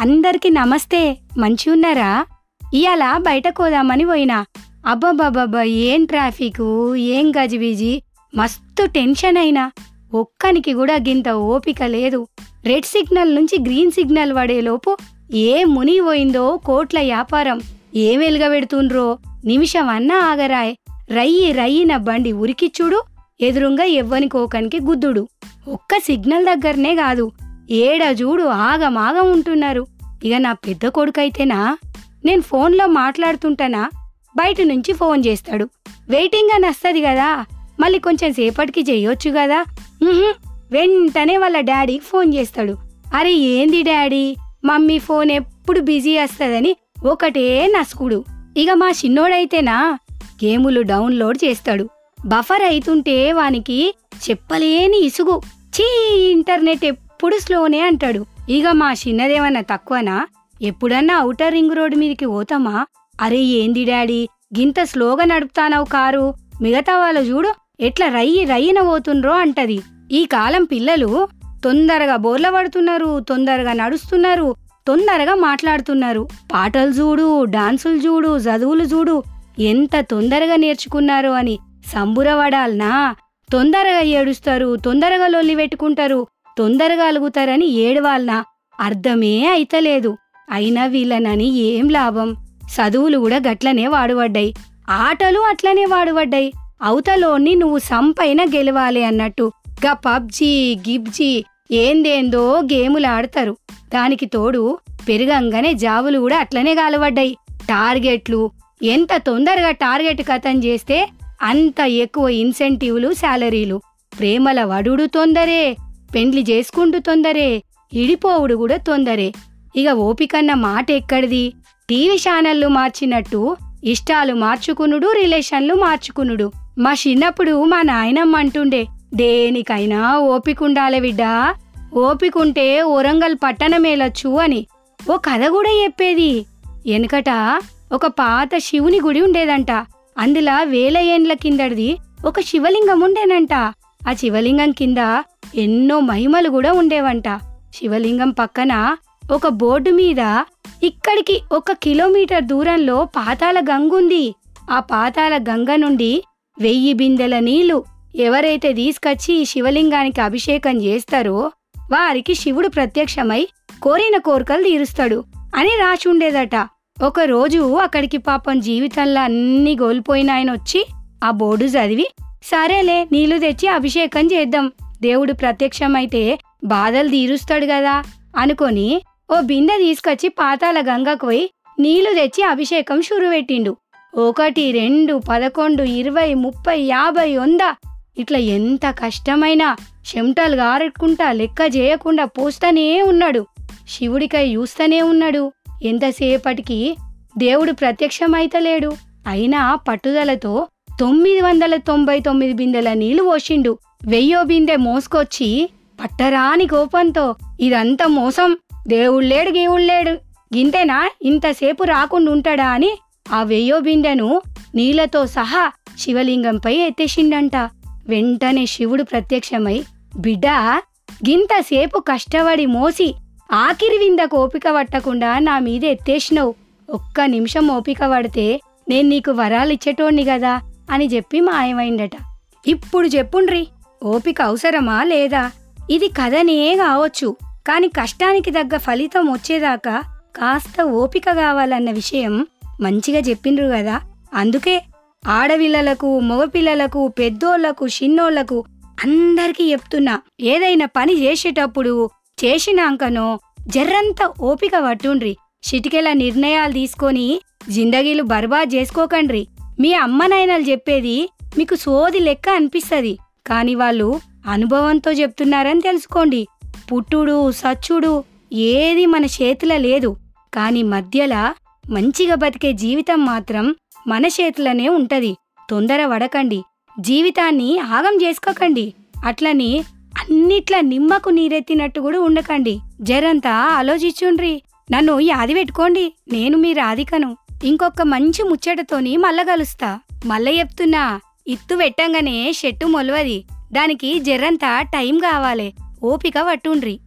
అందరికీ నమస్తే. మంచి ఉన్నారా? ఇవాళ బయటకు పోదామని పోయినా. అబ్బబ్బబ్బబ్బా ఏం ట్రాఫిక్? ఏం గజిబిజి మస్తు టెన్షన్ అయినా. ఒక్కనికి కూడా గింత ఓపిక లేదు. రెడ్ సిగ్నల్ నుంచి గ్రీన్ సిగ్నల్ పడేలోపు ఏ ముని పోయిందో కోట్ల వ్యాపారం. ఏం వెలుగబెడుతుండ్రో నిమిషం అన్నా ఆగరాయ్. రయ్యి రయ్యిన బండి ఉరికిచ్చుడు ఎదురుంగా ఎవ్వనికోకనికి గుద్దుడు. ఒక్క సిగ్నల్ దగ్గరనే కాదు. ఏడ చూడు ఆగమాగం ఉంటున్నారు. ఇక నా పెద్ద కొడుకైతేనా? నేను ఫోన్లో మాట్లాడుతుంటానా? బయట నుంచి ఫోన్ చేస్తాడు. వెయిటింగ్ అని వస్తుంది కదా. మళ్ళీ కొంచెం సేపటికి చేయొచ్చు కదా. వెంటనే వాళ్ళ డాడీకి ఫోన్ చేస్తాడు. అరే ఏంది డాడీ? మమ్మీ ఫోన్ ఎప్పుడు బిజీ వస్తుందని ఒకటే నసుకుడు. ఇక మా చిన్నోడైతేనా? గేములు డౌన్లోడ్ చేస్తాడు. బఫర్ అయితుంటే వానికి చెప్పలేని ఇసుగు. చీ ఇంటర్నెట్ ఎప్పుడు స్లోనే అంటాడు. ఇక మా చిన్నదేమన్నా తక్కువనా? ఎప్పుడన్నా ఔటర్ రింగ్ రోడ్డు మీదకి పోతామా? అరే ఏంది డాడీ గింత స్లోగా నడుపుతానవు కారు. మిగతా వాళ్ళు చూడు ఎట్లా రయ్యి రయ్యన పోతుండ్రో అంటది. ఈ కాలం పిల్లలు తొందరగా బోర్ల పడుతున్నారు తొందరగా నడుస్తున్నారు తొందరగా మాట్లాడుతున్నారు. పాటలు చూడు డాన్సులు చూడు చదువులు చూడు ఎంత తొందరగా నేర్చుకున్నారు అని. సంబురపడాలనా తొందరగా ఏడుస్తారు తొందరగా లొల్లి పెట్టుకుంటారు. తొందరగా అలుగుతారని ఏడవాలనా? అర్థమే అయితలేదు. అయినా వీళ్ళనని ఏం లాభం? చదువులు కూడా గట్లనే వాడుబడ్డాయి. ఆటలు అట్లనే వాడుబడ్డాయి. అవతలోని నువ్వు సంపైన గెలవాలి అన్నట్టు. గా పబ్జీ గిబ్జీ ఏందేందో గేములు ఆడతారు. దానికి తోడు పెరగంగానే జాబులు కూడా అట్లనే కాలబడ్డాయి టార్గెట్లు ఎంత తొందరగా టార్గెట్ కథం చేస్తే అంత ఎక్కువ ఇన్సెంటివ్లు శాలరీలు. ప్రేమల వడుడు తొందరే. పెండ్లి చేసుకుంటూ తొందరే ఇడిపోవుడు కూడా తొందరే. ఇక ఓపికన్న మాట ఎక్కడిది టీవీ ఛానళ్ళు మార్చినట్టు ఇష్టాలు మార్చుకునుడు రిలేషన్లు మార్చుకునుడు. మా చిన్నప్పుడు మా నాయనమ్మ అంటుండే దేనికైనా ఓపికండాలే బిడ్డా ఓపికుంటే వరంగల్ పట్టణమేలొచ్చు అని. ఓ కథ కూడా చెప్పేది. వెనుకట ఒక పాత శివుని గుడి ఉండేదంట. అందులో వేల ఏండ్ల కిందడిది ఒక శివలింగం ఉండేనంట. ఆ శివలింగం కింద ఎన్నో మహిమలు కూడా ఉండేవంట. శివలింగం పక్కన ఒక బోర్డు మీద ఇక్కడికి ఒక కిలోమీటర్ దూరంలో పాతాల గంగుంది ఆ పాతాల గంగ నుండి వెయ్యి బిందెల నీళ్ళు ఎవరైతే తీసుకొచ్చి ఈ శివలింగానికి అభిషేకం చేస్తారో వారికి శివుడు ప్రత్యక్షమై కోరిన కోరికలు తీరుస్తాడు అని రాసి ఉండేదట. ఒక రోజు అక్కడికి పాపం జీవితంలో అన్ని కోల్పోయిన ఆయన వచ్చి ఆ బోర్డు చదివి సరేలే నీళ్ళు తెచ్చి అభిషేకం చేద్దాం. దేవుడు ప్రత్యక్షమైతే బాధలు తీరుస్తాడు కదా అనుకొని ఓ బిందె తీసుకొచ్చి పాతాల గంగకు పోయి నీళ్ళు తెచ్చి అభిషేకం షురువెట్టిండు ఒకటి రెండు పదకొండు ఇరవై ముప్పై యాభై వంద. ఇట్లా ఎంత కష్టమైనా చెమటలు గారెట్టుకుంటా లెక్క చేయకుండా పోస్తూనే ఉన్నాడు. శివుడికై చూస్తూనే ఉన్నాడు. ఎంతసేపటికి దేవుడు ప్రత్యక్షమైతలేడు. అయినా పట్టుదలతో తొమ్మిది వందల తొంభై తొమ్మిది బిందెల నీళ్ళు పోషిండు. వెయ్యో బిందె మోసుకొచ్చి పట్టరాని కోపంతో ఇదంతా మోసం. దేవుళ్ళేడు గీవుళ్ళేడు. గింతేనా? ఇంతసేపు రాకుండా ఉంటాడా అని ఆ వెయ్యో బిందెను నీళ్ళతో సహా శివలింగంపై ఎత్తేసిండంట. వెంటనే శివుడు ప్రత్యక్షమై బిడ్డా గింతసేపు కష్టపడి మోసి ఆఖరి విందకు ఓపిక పట్టకుండా నా మీద ఎత్తేసినవు. ఒక్క నిమిషం ఓపిక పడితే నేను నీకు వరాలు ఇచ్చేటోణ్ణి కదా. అని చెప్పి మాయమైందట. ఇప్పుడు చెప్పుండ్రి ఓపిక అవసరమా లేదా? ఇది కథనే కావచ్చు కాని కష్టానికి తగ్గ ఫలితం వచ్చేదాకా కాస్త ఓపిక కావాలన్న విషయం మంచిగా చెప్పిండ్రు కదా. అందుకే ఆడపిల్లలకు మగపిల్లలకు పెద్దోళ్ళకు చిన్నోళ్ళకు అందరికీ చెప్తున్నా ఏదైనా పని చేసేటప్పుడు చేసినాకనో జర్రంత ఓపిక పట్టుండ్రి. చిటికెల నిర్ణయాలు తీసుకొని జిందగీలు బర్బాద్ చేసుకోకండ్రి. మీ అమ్మనైనలు చెప్పేది మీకు సోది లెక్క అనిపిస్తుంది. కాని వాళ్ళు అనుభవంతో చెప్తున్నారని తెలుసుకోండి. పుట్టుడు సచ్చుడు ఏది మన చేతిలో లేదు. కాని మధ్యలా మంచిగా బతికే జీవితం మాత్రం మన చేతిలోనే ఉంటది. తొందర పడకండి జీవితాన్ని ఆగం చేసుకోకండి. అట్లని అన్నిట్లా నిమ్మకు నీరెత్తినట్టు కూడా ఉండకండి. జరంతా ఆలోచించుండ్రి. నన్ను యాది పెట్టుకోండి. నేను మీ రాధికను. ఇంకొక మంచి ముచ్చటతోని మల్ల కలుస్తా మల్ల చెప్తున్నా ఇత్తు పెట్టంగానే షెట్టు మొలవది. దానికి జర్రంతా టైం కావాలి. ఓపిక పట్టుండ్రి.